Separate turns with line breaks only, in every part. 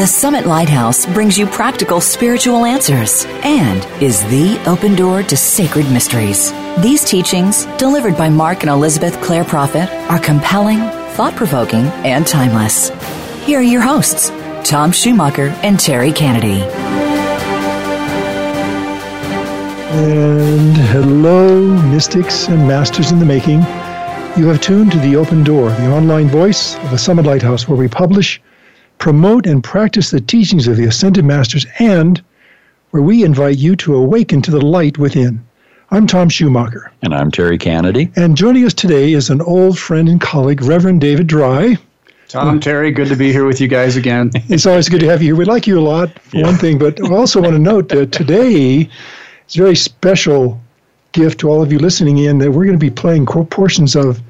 The Summit Lighthouse brings you practical spiritual answers and is the open door to sacred mysteries. These teachings, delivered by Mark and Elizabeth Clare Prophet, are compelling, thought provoking, and timeless. Here are your hosts, Tom Schumacher and Terry Kennedy.
And hello, mystics and masters in the making. You have tuned to The Open Door, the online voice of the Summit Lighthouse, where we publish, promote, and practice the teachings of the Ascended Masters, and where we invite you to awaken to the light within. I'm Tom Schumacher.
And I'm Terry Kennedy.
And joining us today is an old friend and colleague, Reverend David Drye.
Tom, Terry, good to be here with you guys again.
It's always good to have you here. We like you a lot, for yeah. one thing, but I also want to note that today is a very special gift to all of you listening in that we're going to be playing portions of,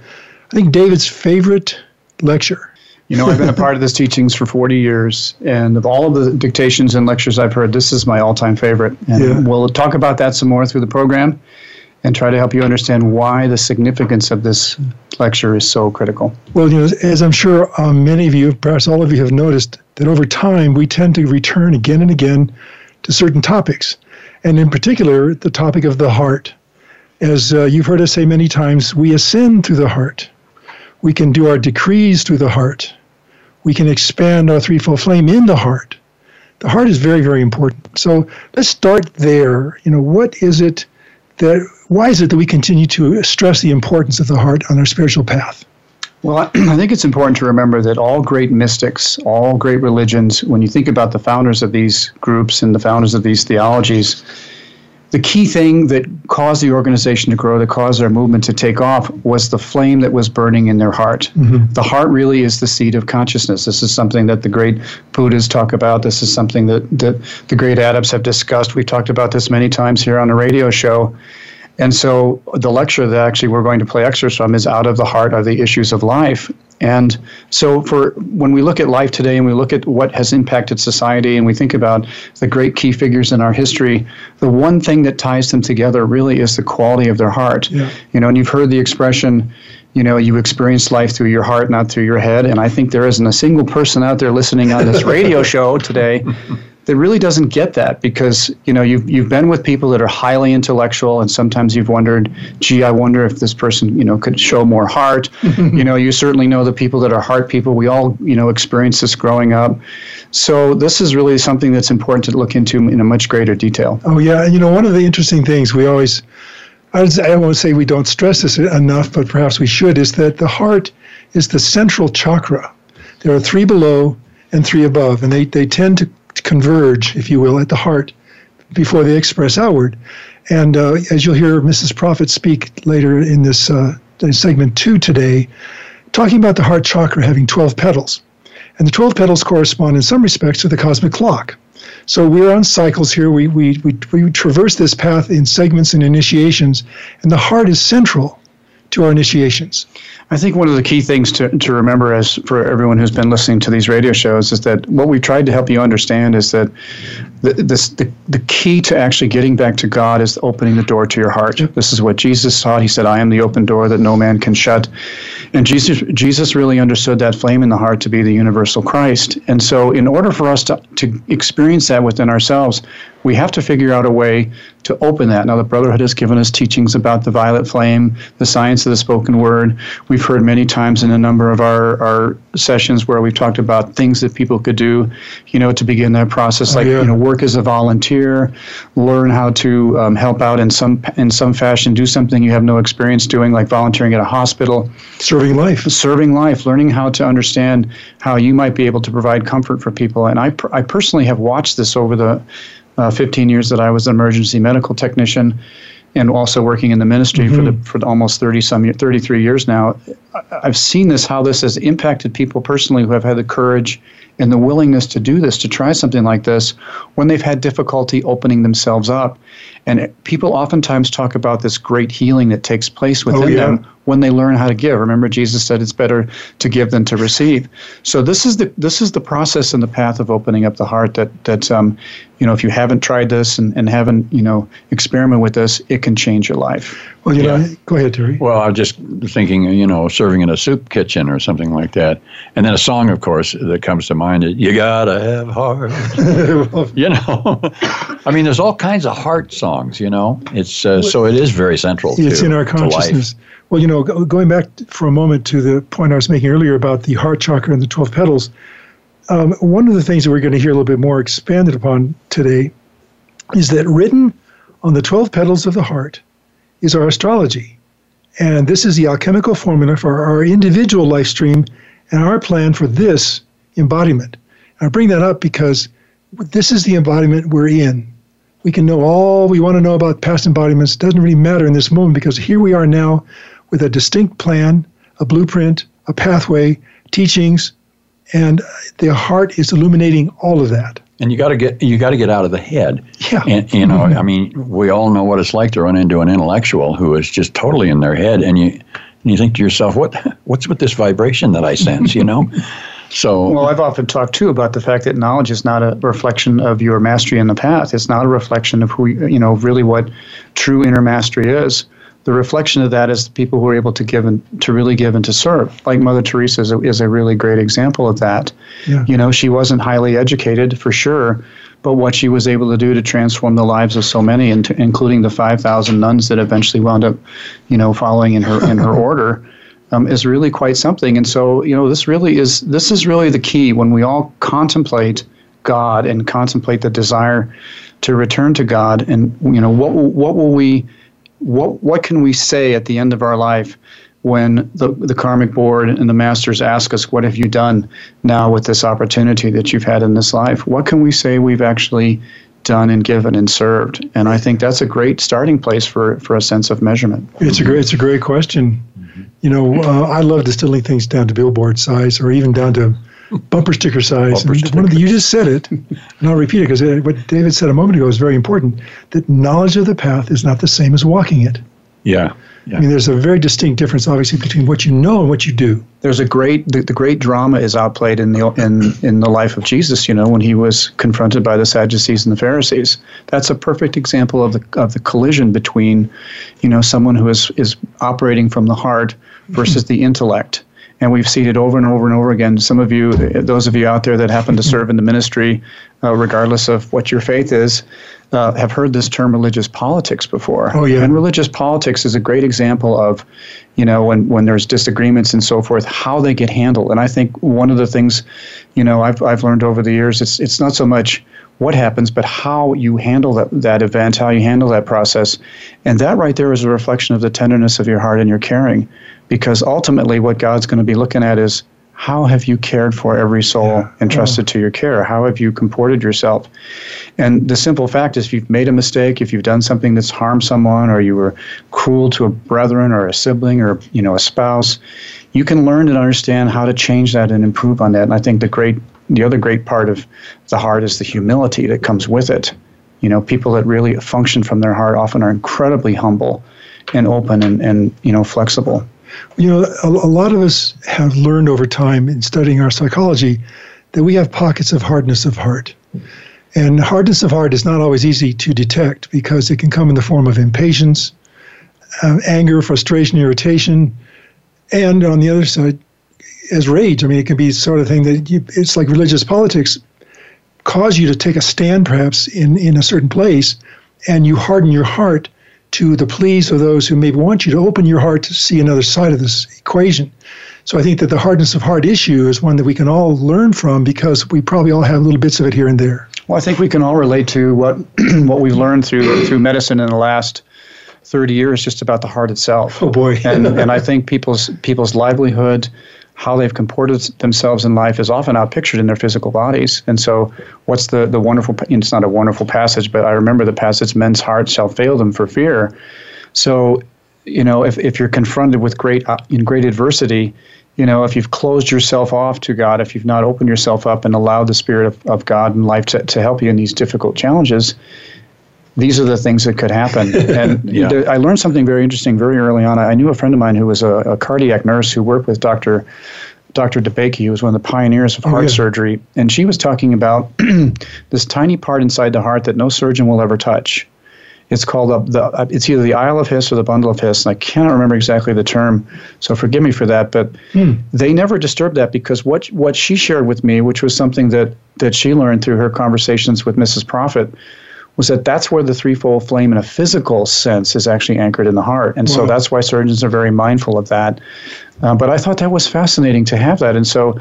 I think, David's favorite lecture.
You know, I've been a part of this teachings for 40 years, and of all of the dictations and lectures I've heard, this is my all time favorite. And yeah. we'll talk about that some more through the program and try to help you understand why the significance of this lecture is so critical.
Well, you know, as I'm sure um, many of you, perhaps all of you, have noticed, that over time we tend to return again and again to certain topics, and in particular, the topic of the heart. As uh, you've heard us say many times, we ascend through the heart. We can do our decrees through the heart. We can expand our threefold flame in the heart. The heart is very, very important. So let's start there. You know, what is it that, why is it that we continue to stress the importance of the heart on our spiritual path?
Well, I think it's important to remember that all great mystics, all great religions, when you think about the founders of these groups and the founders of these theologies, the key thing that caused the organization to grow, that caused their movement to take off, was the flame that was burning in their heart. Mm-hmm. The heart really is the seat of consciousness. This is something that the great Buddhas talk about. This is something that, that the great adepts have discussed. We've talked about this many times here on a radio show. And so the lecture that actually we're going to play excerpts from is Out of the Heart of the Issues of Life. And so, for when we look at life today and we look at what has impacted society and we think about the great key figures in our history, the one thing that ties them together really is the quality of their heart. Yeah. You know, and you've heard the expression, you know, you experience life through your heart, not through your head. And I think there isn't a single person out there listening on this radio show today that really doesn't get that because you know you've you've been with people that are highly intellectual and sometimes you've wondered gee I wonder if this person you know could show more heart. You know you certainly know the people that are heart people. We all you know experience this growing up. So this is really something that's important to look into in a much greater detail.
Oh yeah. You know one of the interesting things we always I won't say we don't stress this enough but perhaps we should is that the heart is the central chakra. There are three below and three above and they, they tend to converge, if you will, at the heart before they express outward. And uh, as you'll hear Mrs. Prophet speak later in this uh, in segment two today, talking about the heart chakra having 12 petals. And the 12 petals correspond in some respects to the cosmic clock. So we're on cycles here. We, we, we, we traverse this path in segments and initiations, and the heart is central to our initiations.
I think one of the key things to, to remember as for everyone who's been listening to these radio shows is that what we've tried to help you understand is that the, this, the, the key to actually getting back to God is opening the door to your heart. This is what Jesus taught. He said, I am the open door that no man can shut. And Jesus, Jesus really understood that flame in the heart to be the universal Christ. And so, in order for us to, to experience that within ourselves, we have to figure out a way to open that. Now, the Brotherhood has given us teachings about the violet flame, the science of the spoken word. We've heard many times in a number of our, our sessions where we've talked about things that people could do, you know, to begin that process, oh, like, yeah. you know, work as a volunteer, learn how to um, help out in some, in some fashion, do something you have no experience doing, like volunteering at a hospital.
Serving life.
Serving life, learning how to understand how you might be able to provide comfort for people. And I, I personally have watched this over the uh, 15 years that I was an emergency medical technician and also working in the ministry mm-hmm. for the for the almost 30 some 33 years now I've seen this how this has impacted people personally who have had the courage and the willingness to do this to try something like this when they've had difficulty opening themselves up and people oftentimes talk about this great healing that takes place within oh, yeah. them when they learn how to give. Remember, Jesus said it's better to give than to receive. So this is the this is the process and the path of opening up the heart. That that um, you know, if you haven't tried this and, and haven't you know experimented with this, it can change your life.
Well, you yeah. know, go ahead, Terry.
Well, I was just thinking, you know, serving in a soup kitchen or something like that. And then a song, of course, that comes to mind is You Gotta Have Heart. you know, I mean, there's all kinds of heart songs, you know. It's uh, So it is very central
It's
to,
in our consciousness. Well, you know, going back for a moment to the point I was making earlier about the heart chakra and the 12 petals, um, one of the things that we're going to hear a little bit more expanded upon today is that written on the 12 petals of the heart is our astrology. And this is the alchemical formula for our individual life stream and our plan for this embodiment. And I bring that up because this is the embodiment we're in. We can know all we want to know about past embodiments. It doesn't really matter in this moment because here we are now with a distinct plan, a blueprint, a pathway, teachings, and the heart is illuminating all of that
and you got to get you got to get out of the head.
Yeah.
And you know, mm-hmm. I mean, we all know what it's like to run into an intellectual who is just totally in their head, and you and you think to yourself, what what's with this vibration that I sense? You know. So
well, I've often talked too about the fact that knowledge is not a reflection of your mastery in the path. It's not a reflection of who you know really what true inner mastery is the reflection of that is the people who are able to give and to really give and to serve. Like Mother Teresa is a, is a really great example of that. Yeah. You know, she wasn't highly educated for sure, but what she was able to do to transform the lives of so many, into, including the 5,000 nuns that eventually wound up, you know, following in her in her order. Um, is really quite something, and so you know this really is this is really the key when we all contemplate God and contemplate the desire to return to God, and you know what what will we what what can we say at the end of our life when the, the karmic board and the masters ask us, What have you done now with this opportunity that you've had in this life? What can we say we've actually done and given and served? And I think that's a great starting place for, for a sense of measurement.
It's a great, it's a great question. You know, uh, I love distilling things down to billboard size or even down to bumper sticker size. Bumper and one of the, you just said it, and I'll repeat it because what David said a moment ago is very important. That knowledge of the path is not the same as walking it.
Yeah.
Yeah. I mean, there's a very distinct difference, obviously, between what you know and what you do.
There's a great, the, the, great drama is outplayed in the in in the life of Jesus. You know, when he was confronted by the Sadducees and the Pharisees, that's a perfect example of the of the collision between, you know, someone who is is operating from the heart versus the intellect and we've seen it over and over and over again. Some of you, those of you out there that happen to serve in the ministry, uh, regardless of what your faith is, uh, have heard this term religious politics before.
Oh yeah.
And religious politics is a great example of, you know, when when there's disagreements and so forth, how they get handled. And I think one of the things, you know, I've I've learned over the years, it's it's not so much what happens, but how you handle that, that event, how you handle that process. And that right there is a reflection of the tenderness of your heart and your caring because ultimately what God's going to be looking at is how have you cared for every soul yeah. entrusted to your care? How have you comported yourself? And the simple fact is, if you've made a mistake, if you've done something that's harmed someone, or you were cruel to a brethren or a sibling or you know a spouse, you can learn and understand how to change that and improve on that. And I think the great, the other great part of the heart is the humility that comes with it. You know, people that really function from their heart often are incredibly humble and open and, and you know flexible.
You know, a, a lot of us have learned over time in studying our psychology that we have pockets of hardness of heart. And hardness of heart is not always easy to detect because it can come in the form of impatience, uh, anger, frustration, irritation, and on the other side, as rage. I mean, it can be sort of thing that you, it's like religious politics cause you to take a stand, perhaps in in a certain place, and you harden your heart to the pleas of those who maybe want you to open your heart to see another side of this equation. So I think that the hardness of heart issue is one that we can all learn from because we probably all have little bits of it here and there.
Well, I think we can all relate to what what we've learned through through medicine in the last 30 years just about the heart itself.
Oh boy.
and and I think people's people's livelihood how they've comported themselves in life is often outpictured in their physical bodies. And so, what's the, the wonderful, it's not a wonderful passage, but I remember the passage, men's hearts shall fail them for fear. So, you know, if, if you're confronted with great, uh, in great adversity, you know, if you've closed yourself off to God, if you've not opened yourself up and allowed the Spirit of, of God and life to, to help you in these difficult challenges, these are the things that could happen. And yeah. I learned something very interesting very early on. I knew a friend of mine who was a, a cardiac nurse who worked with Dr. Dr. DeBakey, who was one of the pioneers of oh, heart yeah. surgery, and she was talking about this tiny part inside the heart that no surgeon will ever touch. It's called a, the. It's either the Isle of His or the Bundle of His, and I cannot remember exactly the term. So forgive me for that. But hmm. they never disturbed that because what what she shared with me, which was something that that she learned through her conversations with Mrs. Prophet, was that that's where the threefold flame in a physical sense is actually anchored in the heart. And wow. so that's why surgeons are very mindful of that. Uh, but I thought that was fascinating to have that. And so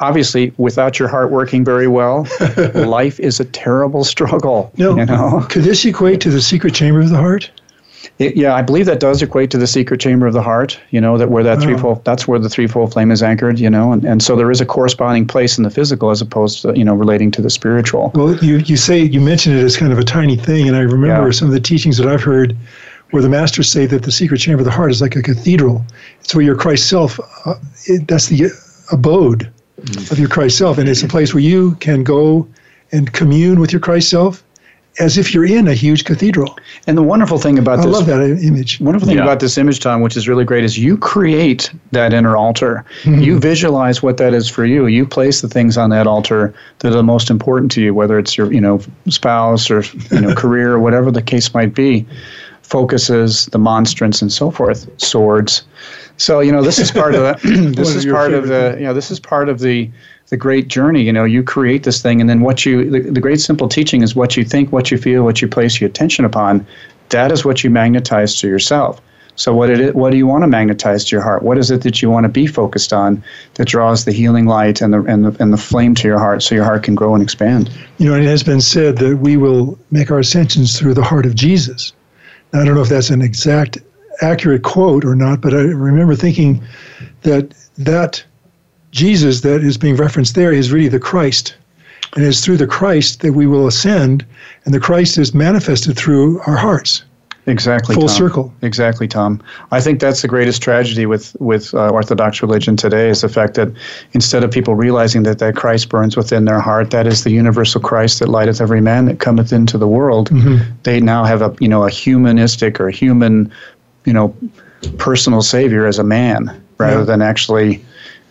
obviously, without your heart working very well, life is a terrible struggle.
No, you know? could this equate to the secret chamber of the heart?
It, yeah, I believe that does equate to the secret chamber of the heart. You know that where that oh. threefold that's where the threefold flame is anchored. You know, and, and so there is a corresponding place in the physical as opposed to you know relating to the spiritual.
Well, you you say you mentioned it as kind of a tiny thing, and I remember yeah. some of the teachings that I've heard where the masters say that the secret chamber of the heart is like a cathedral. It's where your Christ self. Uh, it, that's the abode mm. of your Christ self, and it's a place where you can go and commune with your Christ self as if you're in a huge cathedral.
And the wonderful thing about
I
this,
love that image.
Wonderful thing yeah. about this image, Tom, which is really great, is you create that inner altar. Mm-hmm. You visualize what that is for you. You place the things on that altar that are the most important to you, whether it's your, you know, spouse or you know, career or whatever the case might be. Focuses, the monstrance, and so forth, swords. So you know, this is part of the. this is part of the. You know, this is part of the the great journey. You know, you create this thing, and then what you the, the great simple teaching is what you think, what you feel, what you place your attention upon. That is what you magnetize to yourself. So what it what do you want to magnetize to your heart? What is it that you want to be focused on that draws the healing light and the and the and the flame to your heart so your heart can grow and expand?
You know, it has been said that we will make our ascensions through the heart of Jesus. I don't know if that's an exact accurate quote or not, but I remember thinking that that Jesus that is being referenced there is really the Christ. And it's through the Christ that we will ascend, and the Christ is manifested through our hearts.
Exactly.
Full
Tom.
circle.
Exactly, Tom. I think that's the greatest tragedy with with uh, Orthodox religion today is the fact that instead of people realizing that that Christ burns within their heart, that is the universal Christ that lighteth every man that cometh into the world. Mm-hmm. They now have a you know a humanistic or human, you know, personal savior as a man rather yeah. than actually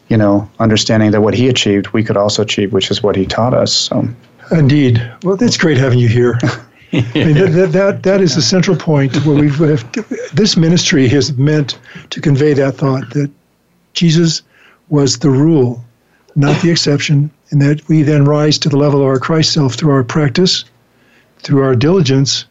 you know, understanding that what he achieved, we could also achieve, which is what he taught us. So,
indeed. Well, it's great having you here. I mean, that, that, that is the central point where we've, this ministry has meant to convey that thought that Jesus was the rule, not the exception, and that we then rise to the level of our Christ self through our practice, through our diligence,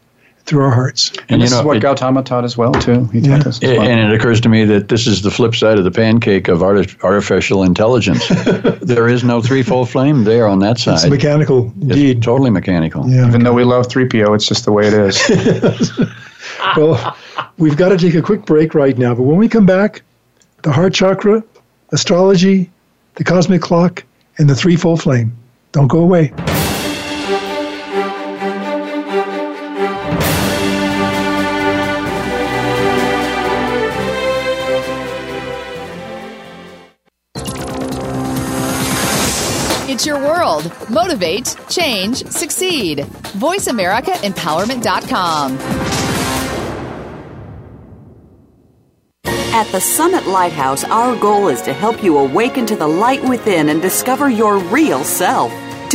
through our hearts.
And, and this know, is what it, Gautama taught as well, too. He yeah. taught
us well. And it occurs to me that this is the flip side of the pancake of arti- artificial intelligence. there is no threefold flame there on that side.
It's mechanical, indeed.
It's totally mechanical.
Yeah, Even okay. though we love 3PO, it's just the way it is.
well, we've got to take a quick break right now. But when we come back, the heart chakra, astrology, the cosmic clock, and the threefold flame. Don't go away.
Motivate, change, succeed. VoiceAmericaEmpowerment.com.
At the Summit Lighthouse, our goal is to help you awaken to the light within and discover your real self.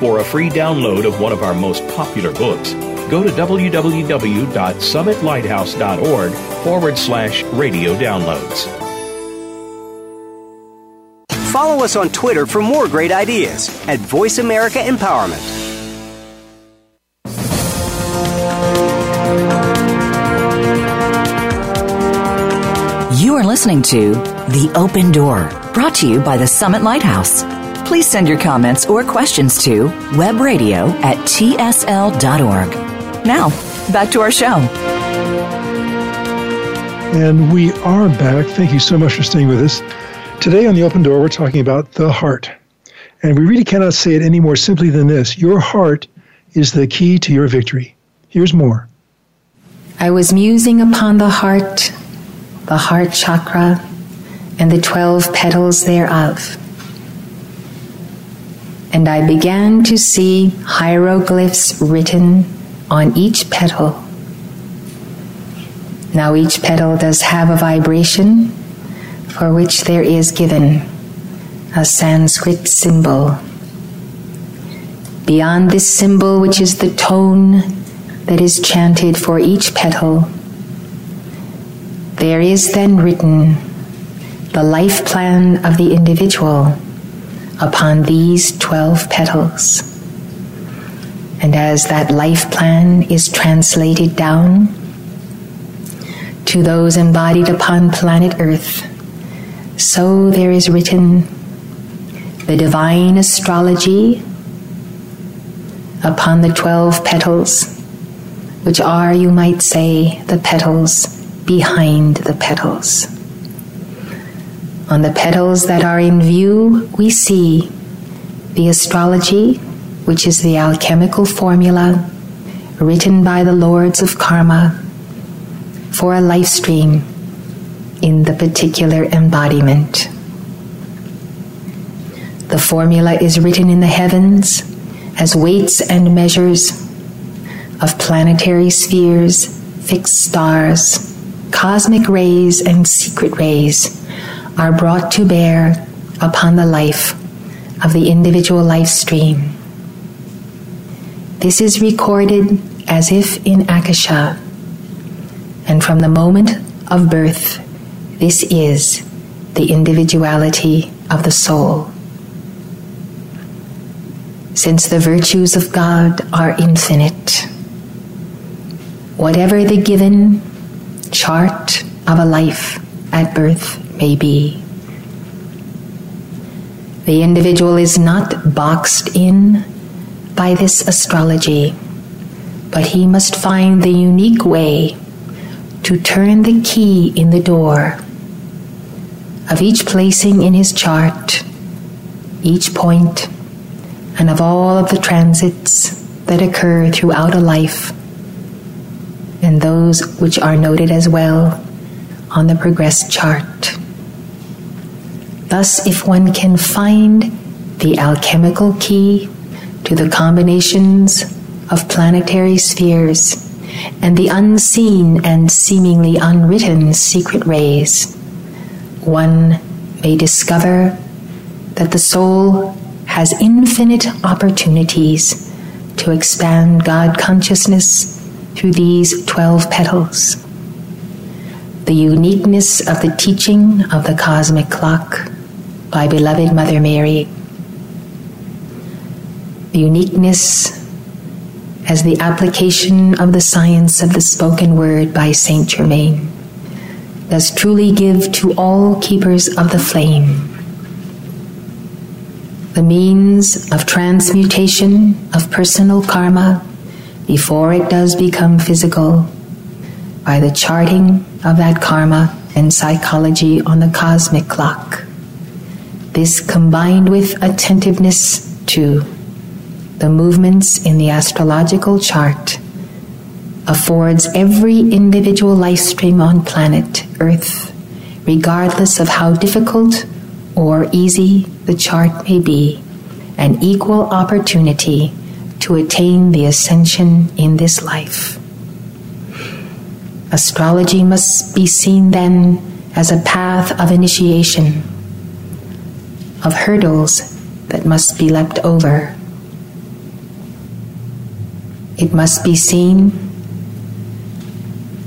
For a free download of one of our most popular books, go to www.summitlighthouse.org forward slash radio downloads.
Follow us on Twitter for more great ideas at Voice America Empowerment.
You are listening to The Open Door, brought to you by the Summit Lighthouse. Please send your comments or questions to webradio at tsl.org. Now, back to our show.
And we are back. Thank you so much for staying with us. Today on The Open Door, we're talking about the heart. And we really cannot say it any more simply than this your heart is the key to your victory. Here's more.
I was musing upon the heart the heart chakra, and the 12 petals thereof. And I began to see hieroglyphs written on each petal. Now, each petal does have a vibration for which there is given a Sanskrit symbol. Beyond this symbol, which is the tone that is chanted for each petal, there is then written the life plan of the individual upon these 12 petals. And as that life plan is translated down to those embodied upon planet Earth, so there is written the divine astrology upon the 12 petals, which are, you might say, the petals behind the petals. On the petals that are in view, we see the astrology, which is the alchemical formula written by the lords of karma for a life stream in the particular embodiment. The formula is written in the heavens as weights and measures of planetary spheres, fixed stars, cosmic rays and secret rays are brought to bear upon the life of the individual life stream. This is recorded as if in Akasha, and from the moment of birth, this is the individuality of the soul. Since the virtues of God are infinite, whatever the given chart of a life at birth may be. The individual is not boxed in by this astrology, but he must find the unique way to turn the key in the door of each placing in his chart, each point, and of all of the transits that occur throughout a life and those which are noted as well on the progress chart. Thus, if one can find the alchemical key to the combinations of planetary spheres and the unseen and seemingly unwritten secret rays, one may discover that the soul has infinite opportunities to expand God consciousness through these 12 petals. The uniqueness of the teaching of the cosmic clock by beloved Mother Mary. The uniqueness as the application of the science of the spoken word by Saint Germain does truly give to all keepers of the flame the means of transmutation of personal karma before it does become physical by the charting of that karma and psychology on the cosmic clock. This combined with attentiveness to the movements in the astrological chart affords every individual life stream on planet Earth, regardless of how difficult or easy the chart may be, an equal opportunity to attain the ascension in this life. Astrology must be seen then as a path of initiation, of hurdles that must be leapt over. It must be seen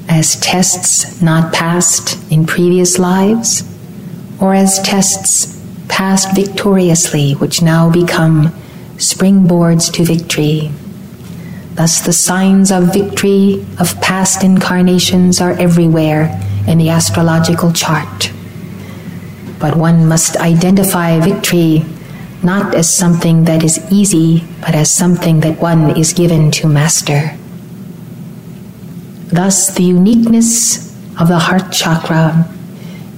as tests not passed in previous lives, or as tests passed victoriously, which now become springboards to victory. Thus, the signs of victory of past incarnations are everywhere in the astrological chart. But one must identify victory not as something that is easy, but as something that one is given to master. Thus, the uniqueness of the heart chakra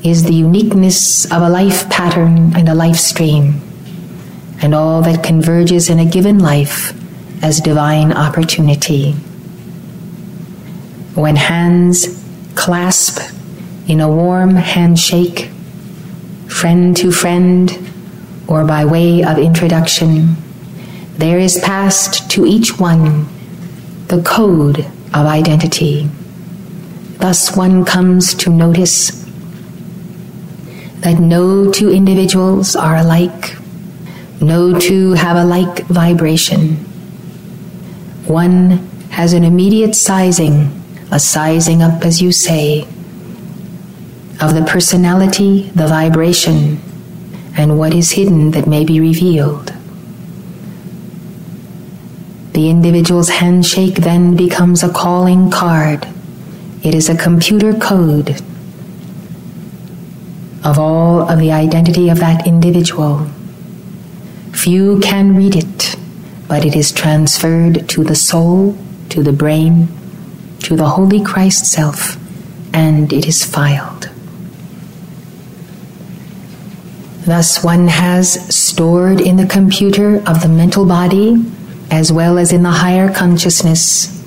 is the uniqueness of a life pattern and a life stream, and all that converges in a given life as divine opportunity. When hands clasp in a warm handshake, friend to friend, or by way of introduction, there is passed to each one the code of identity. Thus, one comes to notice that no two individuals are alike, no two have a like vibration. One has an immediate sizing, a sizing up, as you say, of the personality, the vibration, and what is hidden that may be revealed. The individual's handshake then becomes a calling card. It is a computer code of all of the identity of that individual. Few can read it, but it is transferred to the soul, to the brain, to the Holy Christ self, and it is filed. Thus, one has stored in the computer of the mental body, as well as in the higher consciousness,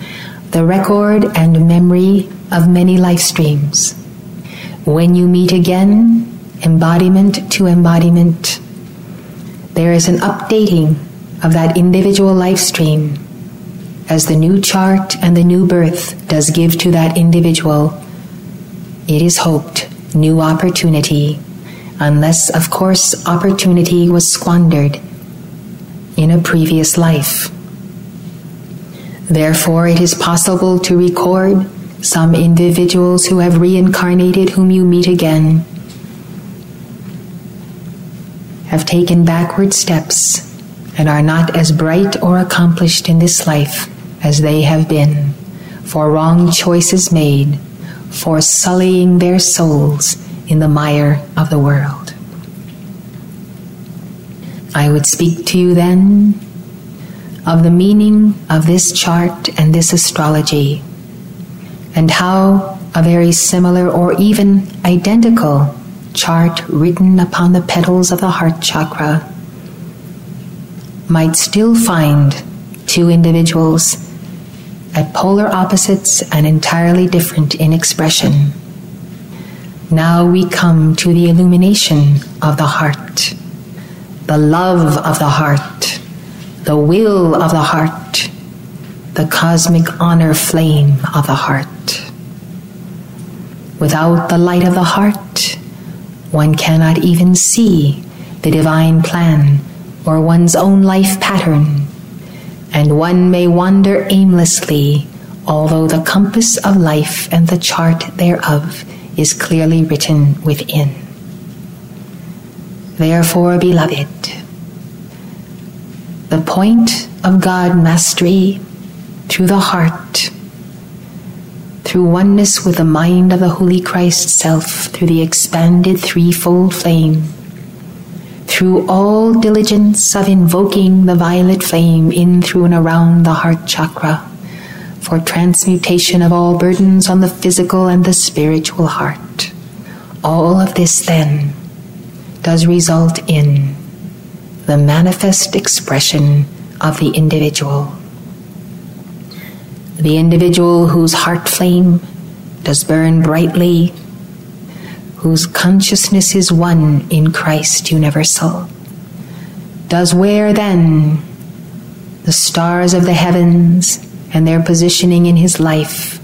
the record and memory of many life streams. When you meet again, embodiment to embodiment, there is an updating of that individual life stream as the new chart and the new birth does give to that individual. It is hoped new opportunity unless, of course, opportunity was squandered in a previous life. Therefore, it is possible to record some individuals who have reincarnated whom you meet again, have taken backward steps, and are not as bright or accomplished in this life as they have been, for wrong choices made, for sullying their souls in the mire of the world. I would speak to you then of the meaning of this chart and this astrology, and how a very similar or even identical chart written upon the petals of the heart chakra might still find two individuals at polar opposites and entirely different in expression now we come to the illumination of the heart, the love of the heart, the will of the heart, the cosmic honor flame of the heart. Without the light of the heart, one cannot even see the divine plan or one's own life pattern, and one may wander aimlessly, although the compass of life and the chart thereof is clearly written within. Therefore, beloved, the point of God mastery through the heart, through oneness with the mind of the Holy Christ self, through the expanded threefold flame, through all diligence of invoking the violet flame in, through, and around the heart chakra for transmutation of all burdens on the physical and the spiritual heart. All of this, then, does result in the manifest expression of the individual. the individual whose heart flame does burn brightly, whose consciousness is one in Christ universal, does wear then the stars of the heavens and their positioning in his life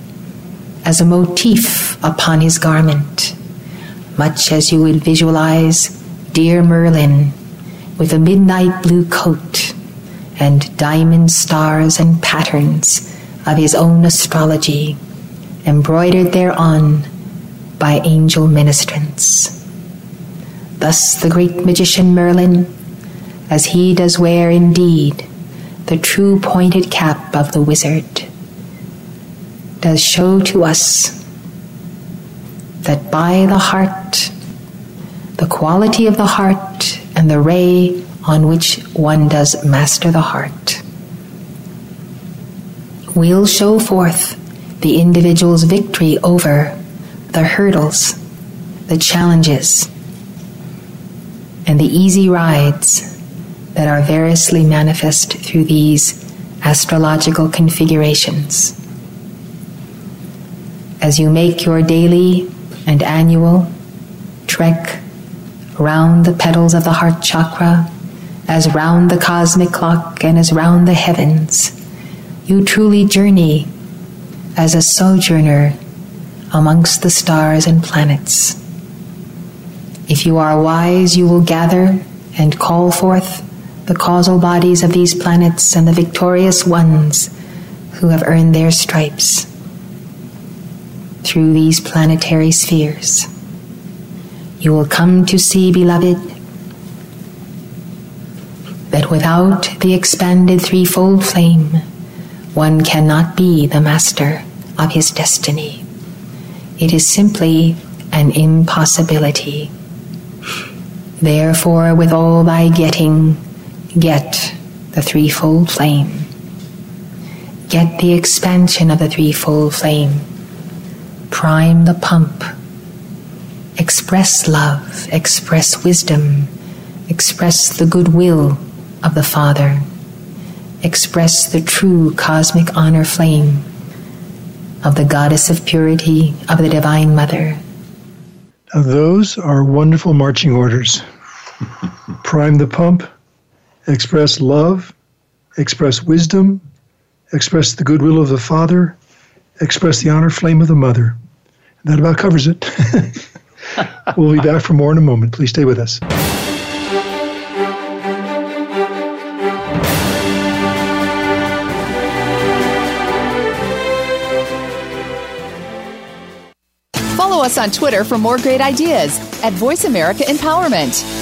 as a motif upon his garment, much as you would visualize dear Merlin with a midnight blue coat and diamond stars and patterns of his own astrology embroidered thereon by angel ministrants. Thus, the great magician Merlin, as he does wear indeed the true pointed cap of the wizard, does show to us that by the heart, the quality of the heart, and the ray on which one does master the heart, will show forth the individual's victory over the hurdles, the challenges, and the easy rides that are variously manifest through these astrological configurations. As you make your daily and annual trek round the petals of the heart chakra, as round the cosmic clock and as round the heavens, you truly journey as a sojourner amongst the stars and planets. If you are wise, you will gather and call forth the causal bodies of these planets and the victorious ones who have earned their stripes through these planetary spheres. You will come to see, beloved, that without the expanded threefold flame, one cannot be the master of his destiny. It is simply an impossibility. Therefore, with all thy getting, get the threefold flame. Get the expansion of the threefold flame. Prime the pump. Express love, express wisdom, express the goodwill of the Father express the true cosmic honor flame of the goddess of purity of the Divine Mother.
Now, those are wonderful marching orders. Prime the pump, express love, express wisdom, express the goodwill of the Father, express the honor flame of the Mother. And that about covers it. we'll be back for more in a moment. Please stay with us.
Follow us on Twitter for more great ideas at Voice America Empowerment.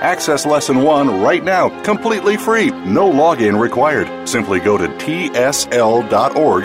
Access Lesson 1 right now, completely free, no login required. Simply go to tsl.org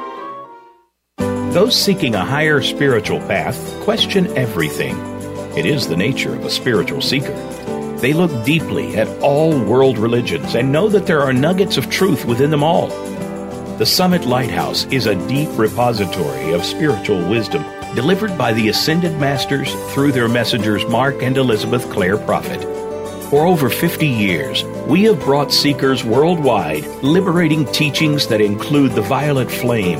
Those seeking a higher spiritual path question everything. It is the nature of a spiritual seeker. They look deeply at all world religions and know that there are nuggets of truth within them all. The Summit Lighthouse is a deep repository of spiritual wisdom delivered by the Ascended Masters through their messengers Mark and Elizabeth Clare Prophet. For over 50 years, we have brought seekers worldwide liberating teachings that include the violet flame,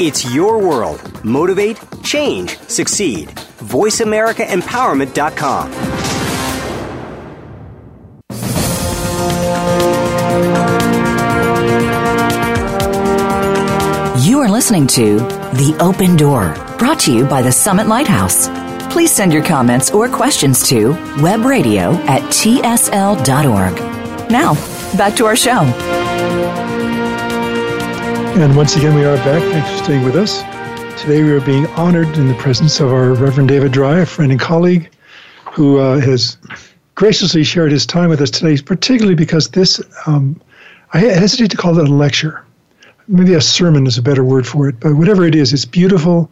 It's your world. Motivate, change, succeed. VoiceAmericaEmpowerment.com.
You are listening to The Open Door, brought to you by the Summit Lighthouse. Please send your comments or questions to webradio at tsl.org. Now, back to our show.
And once again, we are back. Thanks for staying with us. Today, we are being honored in the presence of our Reverend David Drye, a friend and colleague, who uh, has graciously shared his time with us today, particularly because this, um, I hesitate to call it a lecture. Maybe a sermon is a better word for it, but whatever it is, it's beautiful,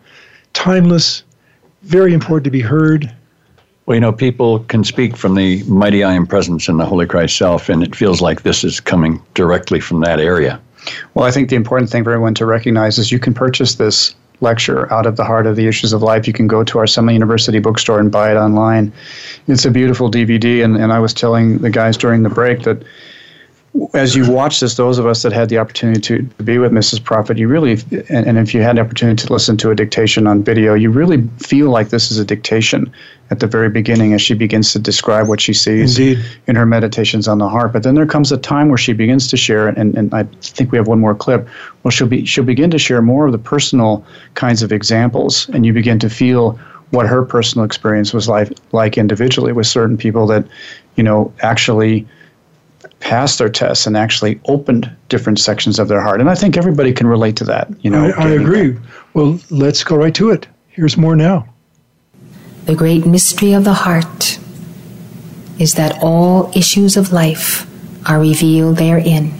timeless, very important to be heard.
Well, you know, people can speak from the mighty I am presence in the Holy Christ self, and it feels like this is coming directly from that area.
Well, I think the important thing for everyone to recognize is you can purchase this lecture out of the heart of the issues of life. You can go to our summit university bookstore and buy it online. It's a beautiful dvd and, and i was telling the guys during the break that as you watch this, those of us that had the opportunity to, be with Mrs. Prophet, you really, and, and, if you had an opportunity to listen to a dictation on video, you really feel like this is a dictation at the very beginning as she begins to describe what she sees
Indeed.
in her meditations on the heart. But then there comes a time where she begins to share, and, and I think we have one more clip. Well, she'll be she'll begin to share more of the personal kinds of examples, and you begin to feel what her personal experience was like like individually with certain people that, you know, actually passed their tests and actually opened different sections of their heart. And I think everybody can relate to that. You know,
I, I agree. That. Well, let's go right to it. Here's more now.
The great mystery of the heart is that all issues of life are revealed therein.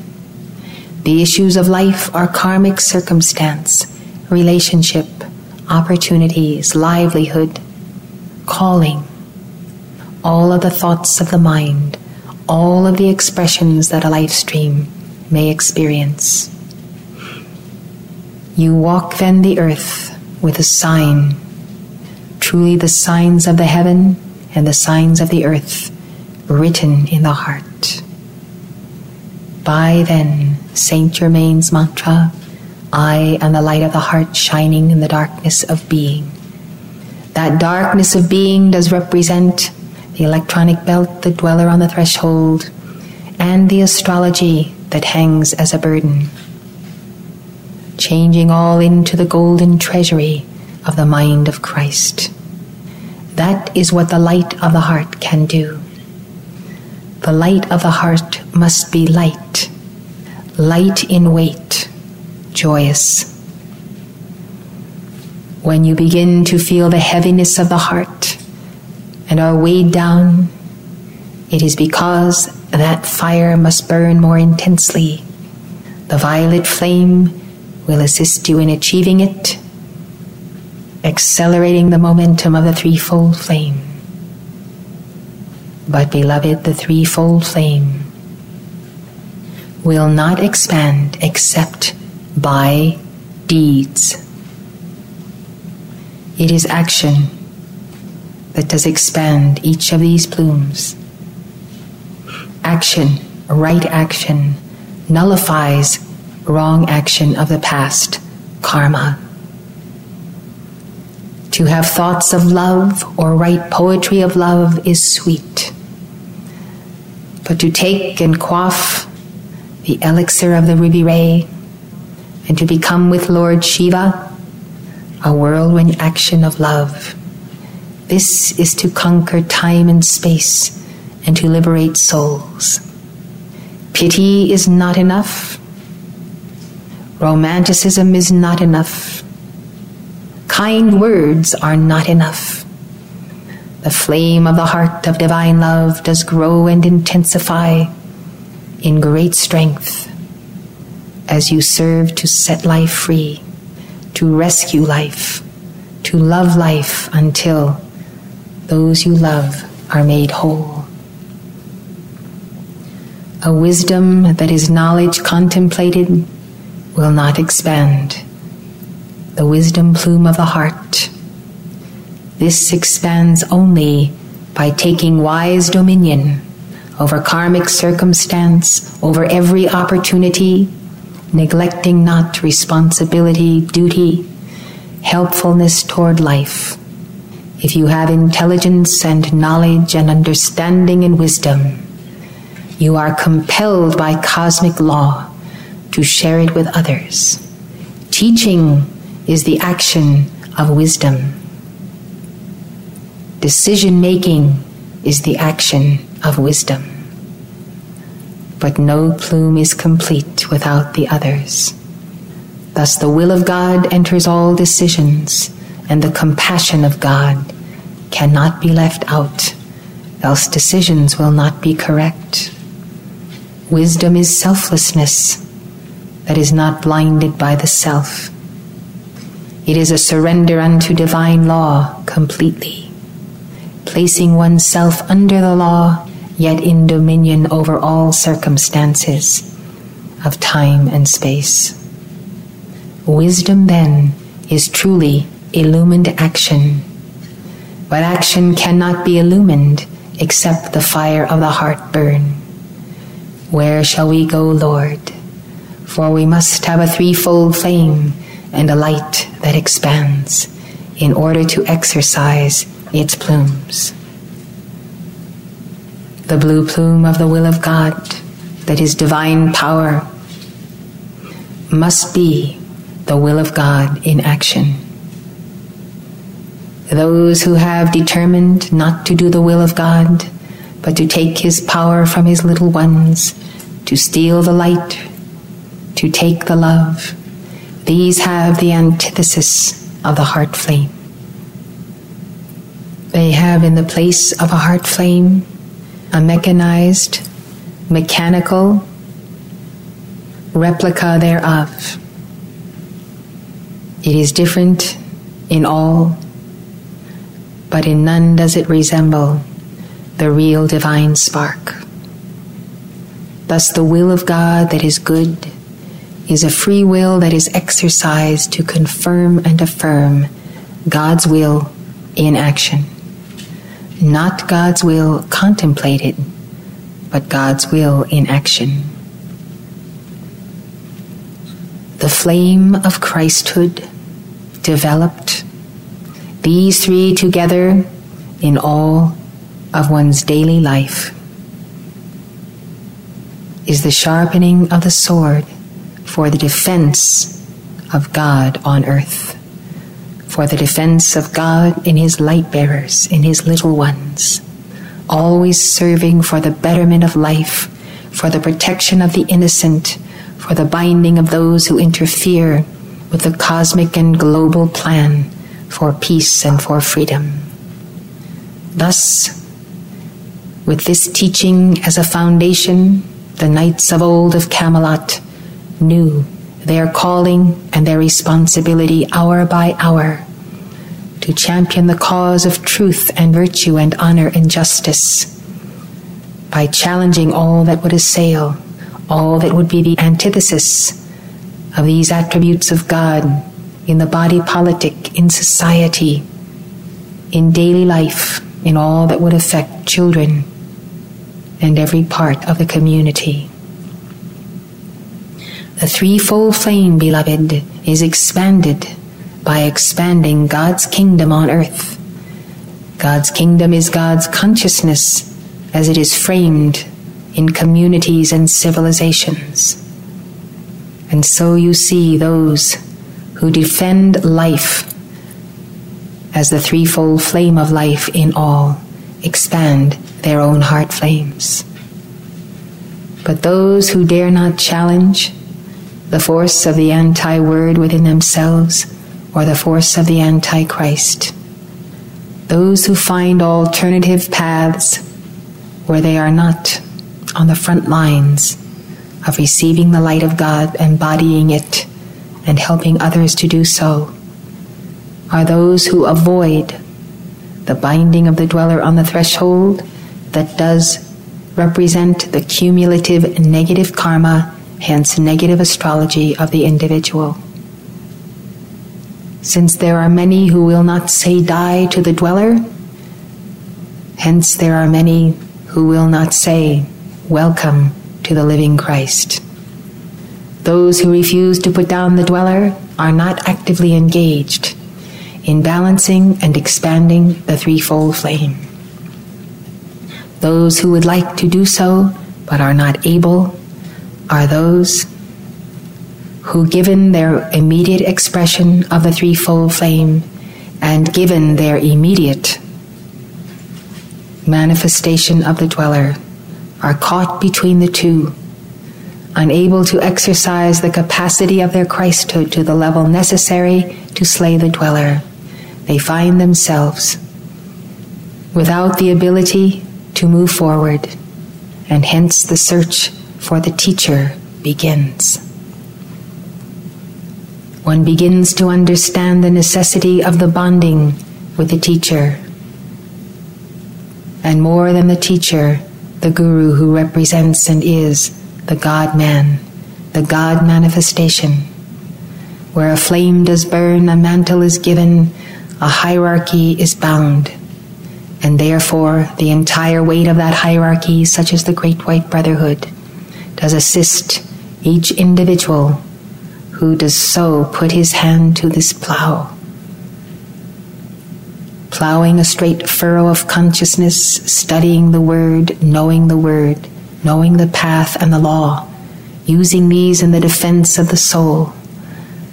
The issues of life are karmic circumstance, relationship, opportunities, livelihood, calling, all of the thoughts of the mind all of the expressions that a life stream may experience. You walk then the earth with a sign, truly the signs of the heaven and the signs of the earth written in the heart. By then, Saint Germain's mantra, I am the light of the heart shining in the darkness of being. That darkness of being does represent the electronic belt, the dweller on the threshold, and the astrology that hangs as a burden, changing all into the golden treasury of the mind of Christ. That is what the light of the heart can do. The light of the heart must be light, light in weight, joyous. When you begin to feel the heaviness of the heart, and are weighed down, it is because that fire must burn more intensely. The violet flame will assist you in achieving it, accelerating the momentum of the threefold flame. But, beloved, the threefold flame will not expand except by deeds. It is action that does expand each of these plumes. Action, right action, nullifies wrong action of the past, karma. To have thoughts of love or write poetry of love is sweet. But to take and quaff the elixir of the ruby ray and to become with Lord Shiva a whirlwind action of love this is to conquer time and space and to liberate souls. Pity is not enough. Romanticism is not enough. Kind words are not enough. The flame of the heart of divine love does grow and intensify in great strength as you serve to set life free, to rescue life, to love life until those you love are made whole. A wisdom that is knowledge contemplated will not expand. The wisdom plume of the heart This expands only by taking wise dominion over karmic circumstance, over every opportunity, neglecting not responsibility, duty, helpfulness toward life. If you have intelligence and knowledge and understanding and wisdom, you are compelled by cosmic law to share it with others. Teaching is the action of wisdom. Decision making is the action of wisdom. But no plume is complete without the others. Thus, the will of God enters all decisions, and the compassion of God cannot be left out, else decisions will not be correct. Wisdom is selflessness that is not blinded by the self. It is a surrender unto divine law completely, placing oneself under the law, yet in dominion over all circumstances of time and space. Wisdom, then, is truly illumined action. But action cannot be illumined except the fire of the heart burn. Where shall we go, Lord? For we must have a threefold flame and a light that expands in order to exercise its plumes. The blue plume of the will of God, that is divine power, must be the will of God in action. Those who have determined not to do the will of God, but to take his power from his little ones, to steal the light, to take the love, these have the antithesis of the heart flame. They have in the place of a heart flame a mechanized, mechanical replica thereof. It is different in all, but in none does it resemble the real divine spark. Thus, the will of God that is good is a free will that is exercised to confirm and affirm God's will in action. Not God's will contemplated, but God's will in action. The flame of Christhood developed, these three together in all of one's daily life, is the sharpening of the sword for the defense of God on earth, for the defense of God in His light bearers, in His little ones, always serving for the betterment of life, for the protection of the innocent, for the binding of those who interfere with the cosmic and global plan for peace and for freedom. Thus, with this teaching as a foundation, the knights of old of Camelot knew their calling and their responsibility hour by hour to champion the cause of truth and virtue and honor and justice by challenging all that would assail, all that would be the antithesis of these attributes of God in the body politic, in society, in daily life, in all that would affect children and every part of the community. The threefold flame, beloved, is expanded by expanding God's kingdom on earth. God's kingdom is God's consciousness as it is framed in communities and civilizations. And so you see those who defend life as the threefold flame of life in all expand their own heart flames. But those who dare not challenge the force of the anti word within themselves, or the force of the antichrist. Those who find alternative paths where they are not on the front lines of receiving the light of God, embodying it, and helping others to do so, are those who avoid the binding of the dweller on the threshold that does represent the cumulative negative karma hence negative astrology of the individual. Since there are many who will not say die to the dweller, hence there are many who will not say welcome to the living Christ. Those who refuse to put down the dweller are not actively engaged in balancing and expanding the threefold flame. Those who would like to do so but are not able are those who, given their immediate expression of the threefold flame and given their immediate manifestation of the dweller, are caught between the two, unable to exercise the capacity of their Christhood to the level necessary to slay the dweller. They find themselves without the ability to move forward, and hence the search for the teacher begins. One begins to understand the necessity of the bonding with the teacher. And more than the teacher, the guru who represents and is the God man, the God manifestation. Where a flame does burn, a mantle is given, a hierarchy is bound and therefore the entire weight of that hierarchy, such as the Great White Brotherhood, does assist each individual who does so put his hand to this plow. Plowing a straight furrow of consciousness, studying the Word, knowing the Word, knowing the path and the law, using these in the defense of the soul,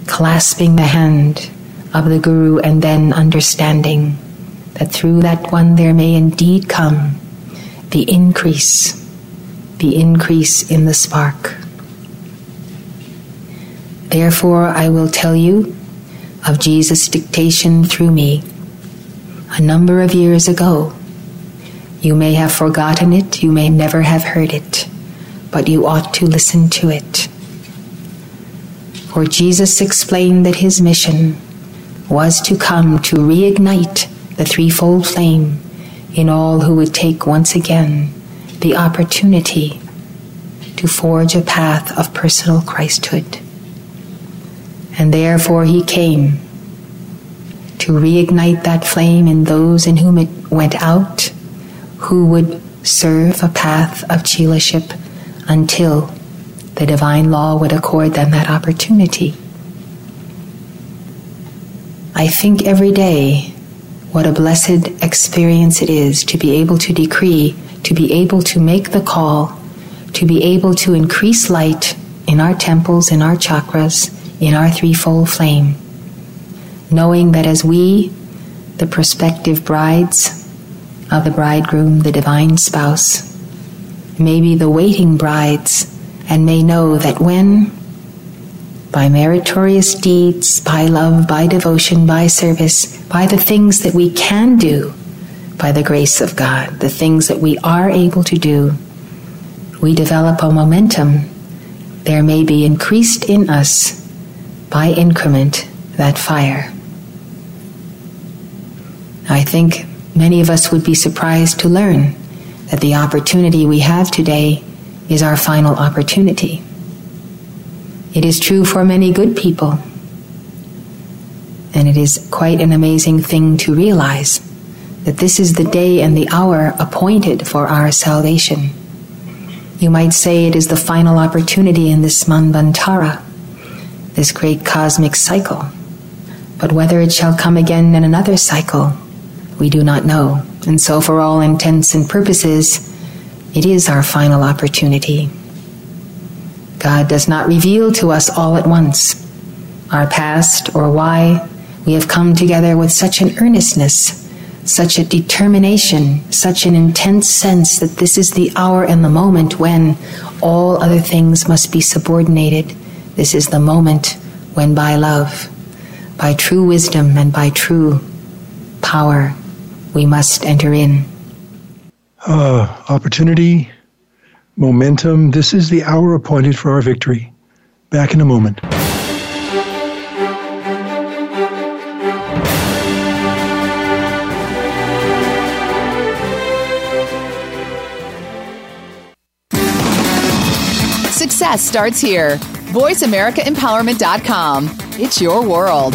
clasping the hand of the Guru, and then understanding that through that one there may indeed come the increase, the increase in the spark. Therefore, I will tell you of Jesus' dictation through me a number of years ago. You may have forgotten it, you may never have heard it, but you ought to listen to it. For Jesus explained that his mission was to come to reignite the threefold flame in all who would take once again the opportunity to forge a path of personal Christhood. And therefore he came to reignite that flame in those in whom it went out, who would serve a path of chelaship until the divine law would accord them that opportunity. I think every day what a blessed experience it is to be able to decree, to be able to make the call, to be able to increase light in our temples, in our chakras, in our threefold flame, knowing that as we, the prospective brides of the bridegroom, the divine spouse, may be the waiting brides, and may know that when by meritorious deeds, by love, by devotion, by service, by the things that we can do by the grace of God, the things that we are able to do, we develop a momentum. There may be increased in us by increment that fire. I think many of us would be surprised to learn that the opportunity we have today is our final opportunity. It is true for many good people. And it is quite an amazing thing to realize that this is the day and the hour appointed for our salvation. You might say it is the final opportunity in this Manvantara, this great cosmic cycle. But whether it shall come again in another cycle, we do not know. And so, for all intents and purposes, it is our final opportunity. God does not reveal to us all at once our past or why we have come together with such an earnestness, such a determination, such an intense sense that this is the hour and the moment when all other things must be subordinated. This is the moment when, by love, by true wisdom, and by true power, we must enter in.
Uh, opportunity, momentum. This is the hour appointed for our victory. Back in a moment.
Success starts here. VoiceAmericaEmpowerment.com. It's your world.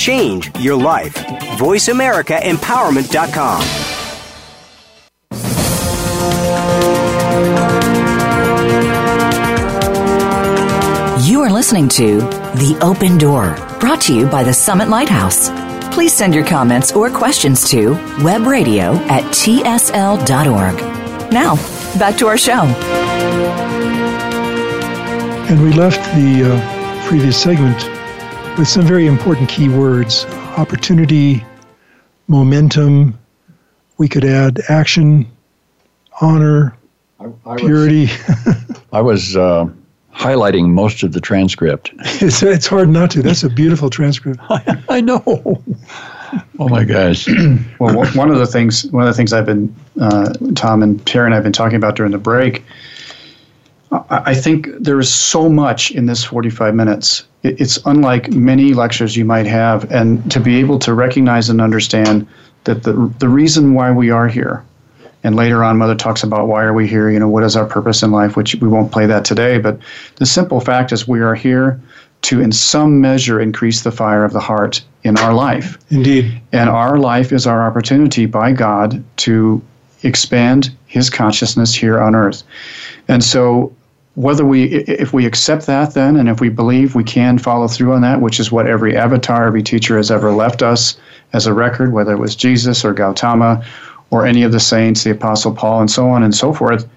Change your life. VoiceAmericaEmpowerment.com.
You are listening to The Open Door, brought to you by the Summit Lighthouse. Please send your comments or questions to webradio at tsl.org. Now, back to our show.
And we left the uh, previous segment with some very important key words opportunity, momentum. We could add action, honor,
I, I
purity.
Was, I was uh, highlighting most of the transcript.
it's, it's hard not to. That's a beautiful transcript.
I, I know. Oh my gosh.
well, one of the things, one of the things I've been, uh, Tom and Terry and I've been talking about during the break. I think there is so much in this 45 minutes. It's unlike many lectures you might have, and to be able to recognize and understand that the the reason why we are here, and later on, Mother talks about why are we here? You know, what is our purpose in life? Which we won't play that today, but the simple fact is we are here to, in some measure, increase the fire of the heart in our life.
Indeed.
And our life is our opportunity by God to expand His consciousness here on earth. And so, whether we, if we accept that, then, and if we believe we can follow through on that, which is what every avatar, every teacher has ever left us as a record, whether it was Jesus or Gautama or any of the saints, the Apostle Paul, and so on and so forth.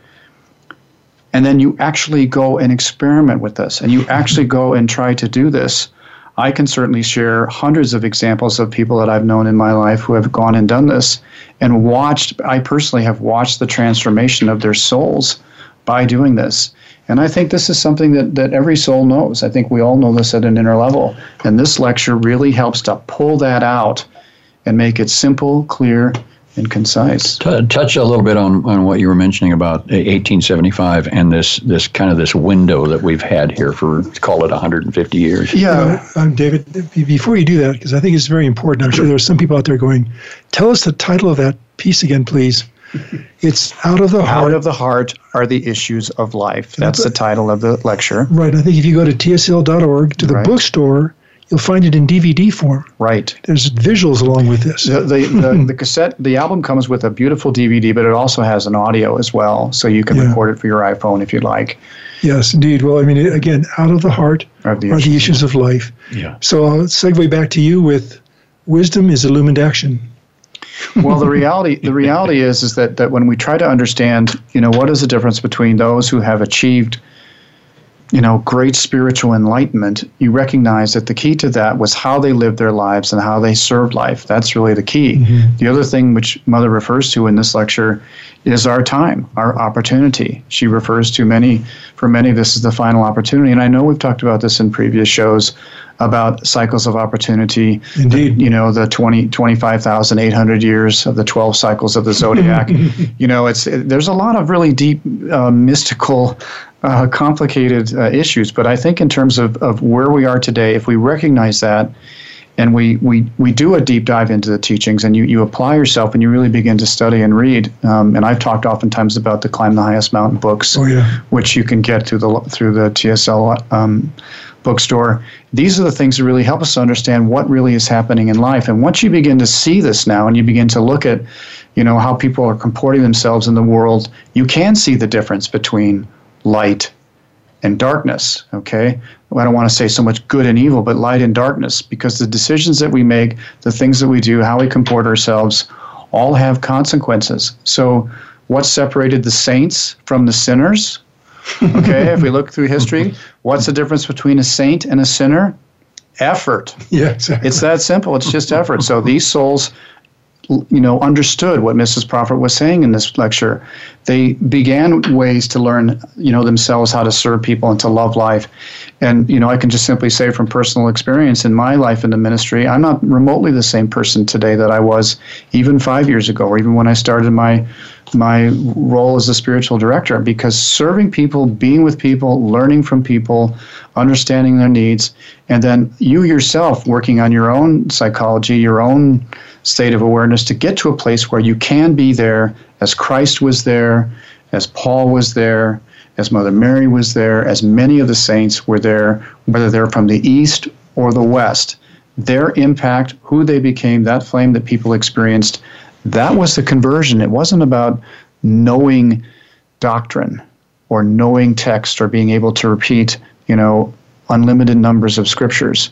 And then you actually go and experiment with this, and you actually go and try to do this. I can certainly share hundreds of examples of people that I've known in my life who have gone and done this and watched, I personally have watched the transformation of their souls by doing this. And I think this is something that, that every soul knows. I think we all know this at an inner level. And this lecture really helps to pull that out and make it simple, clear, and concise.
T- touch a little bit on, on what you were mentioning about 1875 and this this kind of this window that we've had here for call it 150 years.
Yeah, uh, um, David. Before you do that, because I think it's very important. I'm sure there are some people out there going, "Tell us the title of that piece again, please." It's out of the heart.
Out of the heart are the issues of life. That's the title of the lecture.
Right. I think if you go to tsl.org to the right. bookstore, you'll find it in DVD form.
Right.
There's visuals along with this.
The, the, the, the, cassette, the album comes with a beautiful DVD, but it also has an audio as well, so you can yeah. record it for your iPhone if you'd like.
Yes, indeed. Well, I mean, again, out of the heart are the, are issues, the issues of life.
Yeah.
So I'll segue back to you with wisdom is illumined action.
Well, the reality the reality is is that that when we try to understand, you know, what is the difference between those who have achieved you know, great spiritual enlightenment, you recognize that the key to that was how they lived their lives and how they served life. That's really the key. Mm-hmm. The other thing which Mother refers to in this lecture is our time, our opportunity. She refers to many, for many, this is the final opportunity. And I know we've talked about this in previous shows about cycles of opportunity.
Indeed.
The, you know, the 20, 25,800 years of the 12 cycles of the zodiac. you know, it's it, there's a lot of really deep uh, mystical uh, complicated uh, issues. But I think in terms of, of where we are today, if we recognize that and we, we, we do a deep dive into the teachings and you, you apply yourself and you really begin to study and read. Um, and I've talked oftentimes about the Climb the Highest Mountain books,
oh, yeah.
which you can get through the, through the TSL um, bookstore. These are the things that really help us understand what really is happening in life. And once you begin to see this now and you begin to look at, you know, how people are comporting themselves in the world, you can see the difference between light and darkness. Okay, I don't want to say so much good and evil, but light and darkness, because the decisions that we make, the things that we do, how we comport ourselves, all have consequences. So, what separated the saints from the sinners? Okay, if we look through history, what's the difference between a saint and a sinner? Effort.
Yeah, exactly.
It's that simple. It's just effort. So these souls you know, understood what Mrs. Prophet was saying in this lecture. They began ways to learn, you know, themselves how to serve people and to love life. And, you know, I can just simply say from personal experience in my life in the ministry, I'm not remotely the same person today that I was even five years ago or even when I started my my role as a spiritual director because serving people, being with people, learning from people, understanding their needs, and then you yourself working on your own psychology, your own state of awareness to get to a place where you can be there as Christ was there, as Paul was there, as Mother Mary was there, as many of the saints were there, whether they're from the East or the West. Their impact, who they became, that flame that people experienced, that was the conversion. It wasn't about knowing doctrine or knowing text or being able to repeat, you know, unlimited numbers of scriptures.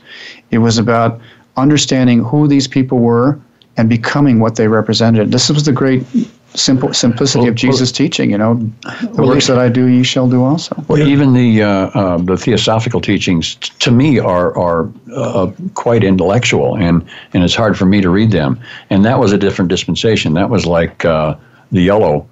It was about understanding who these people were, and becoming what they represented. This was the great simple simplicity well, of Jesus' well, teaching. You know, the well, works that I do, ye shall do also.
Well, yeah. even the uh, uh, the theosophical teachings, t- to me, are are uh, quite intellectual, and and it's hard for me to read them. And that was a different dispensation. That was like uh, the yellow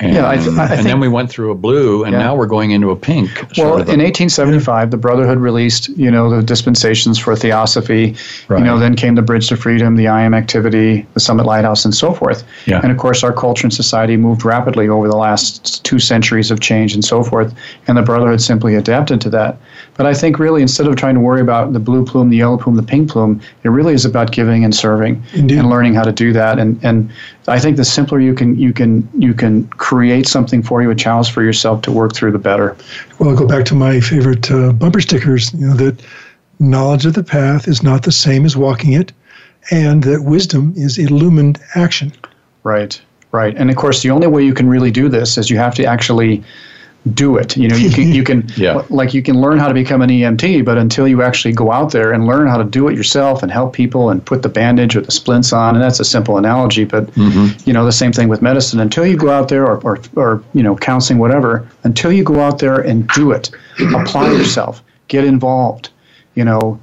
and, yeah, I th- I and then we went through a blue, and yeah. now we're going into a pink.
Well, in 1875, the Brotherhood released, you know, the dispensations for Theosophy. Right. You know, then came the Bridge to Freedom, the I Am activity, the Summit Lighthouse, and so forth. Yeah. And of course, our culture and society moved rapidly over the last two centuries of change and so forth, and the Brotherhood simply adapted to that. But I think really, instead of trying to worry about the blue plume, the yellow plume, the pink plume, it really is about giving and serving Indeed. and learning how to do that. And and I think the simpler you can you can you can create something for you, a challenge for yourself to work through, the better.
Well, I'll go back to my favorite uh, bumper stickers. You know that knowledge of the path is not the same as walking it, and that wisdom is illumined action.
Right. Right. And of course, the only way you can really do this is you have to actually do it. You know, you can you can yeah. like you can learn how to become an EMT, but until you actually go out there and learn how to do it yourself and help people and put the bandage or the splints on, and that's a simple analogy, but mm-hmm. you know the same thing with medicine. Until you go out there or, or or you know counseling whatever, until you go out there and do it, apply yourself, get involved. You know,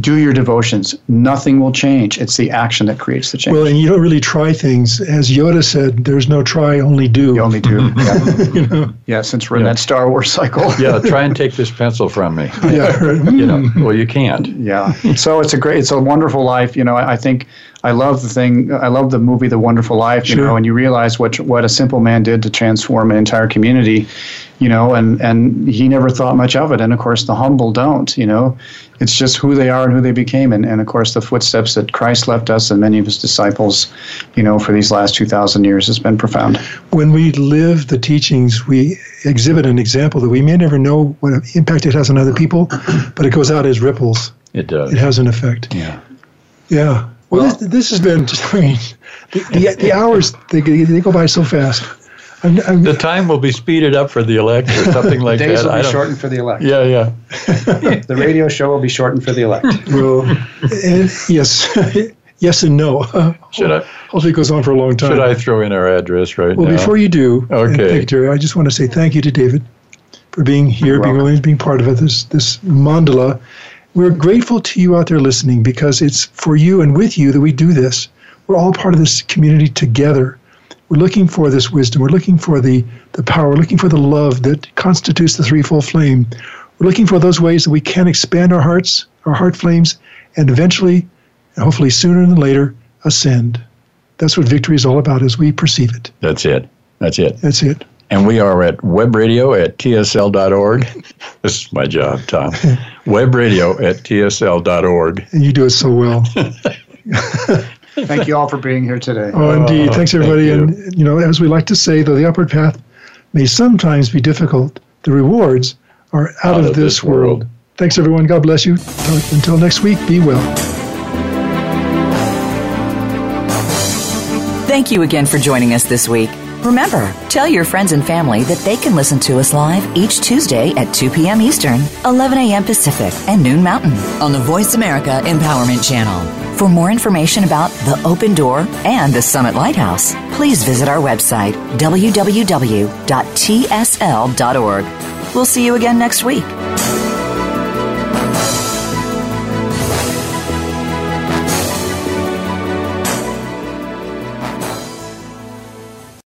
do your devotions. Nothing will change. It's the action that creates the change.
Well, and you don't really try things. As Yoda said, there's no try, only do.
You only do. yeah. you know? yeah, since we're yeah. in that Star Wars cycle.
yeah, try and take this pencil from me.
yeah.
you know, mm. well, you can't.
Yeah. So it's a great, it's a wonderful life. You know, I, I think I love the thing. I love the movie The Wonderful Life. You sure. know, and you realize what what a simple man did to transform an entire community. You know, and and he never thought much of it. And of course, the humble don't. You know, it's just who they are and who they became. And and of course, the footsteps that Christ left us and many of his disciples. You know, for these last two thousand years, has been profound.
When we live the teachings, we exhibit an example that we may never know what impact it has on other people, but it goes out as ripples.
It does.
It has an effect.
Yeah.
Yeah. Well, well this, this, has been. I mean, the, the, the hours they, they go by so fast.
I'm, I'm, the time will be speeded up for the elect or something like
Days
that.
will be shortened for the elect.
Yeah, yeah.
the radio show will be shortened for the elect.
Well, and yes, yes and no.
Should I?
Hopefully, it goes on for a long time.
Should I throw in our address right
well,
now?
Well, before you do,
okay.
Thank you, Terry. I just want to say thank you to David for being here, You're being welcome. willing, being part of it. This this mandala we're grateful to you out there listening because it's for you and with you that we do this. We're all part of this community together. We're looking for this wisdom. We're looking for the, the power. We're looking for the love that constitutes the threefold flame. We're looking for those ways that we can expand our hearts, our heart flames, and eventually, and hopefully sooner than later, ascend. That's what victory is all about as we perceive it.
That's it. That's it.
That's it.
And we are at webradio at tsl.org. this is my job, Tom. webradio at tsl.org.
And you do it so well.
Thank you all for being here today.
Oh, indeed. Oh, Thanks, everybody. Thank you. And, you know, as we like to say, though the upward path may sometimes be difficult, the rewards are out, out of, of, this, this world. world. Thanks, everyone. God bless you. Until next week, be well.
Thank you again for joining us this week. Remember, tell your friends and family that they can listen to us live each Tuesday at 2 p.m. Eastern, 11 a.m. Pacific, and noon Mountain on the Voice America Empowerment Channel. For more information about the Open Door and the Summit Lighthouse, please visit our website, www.tsl.org. We'll see you again next week.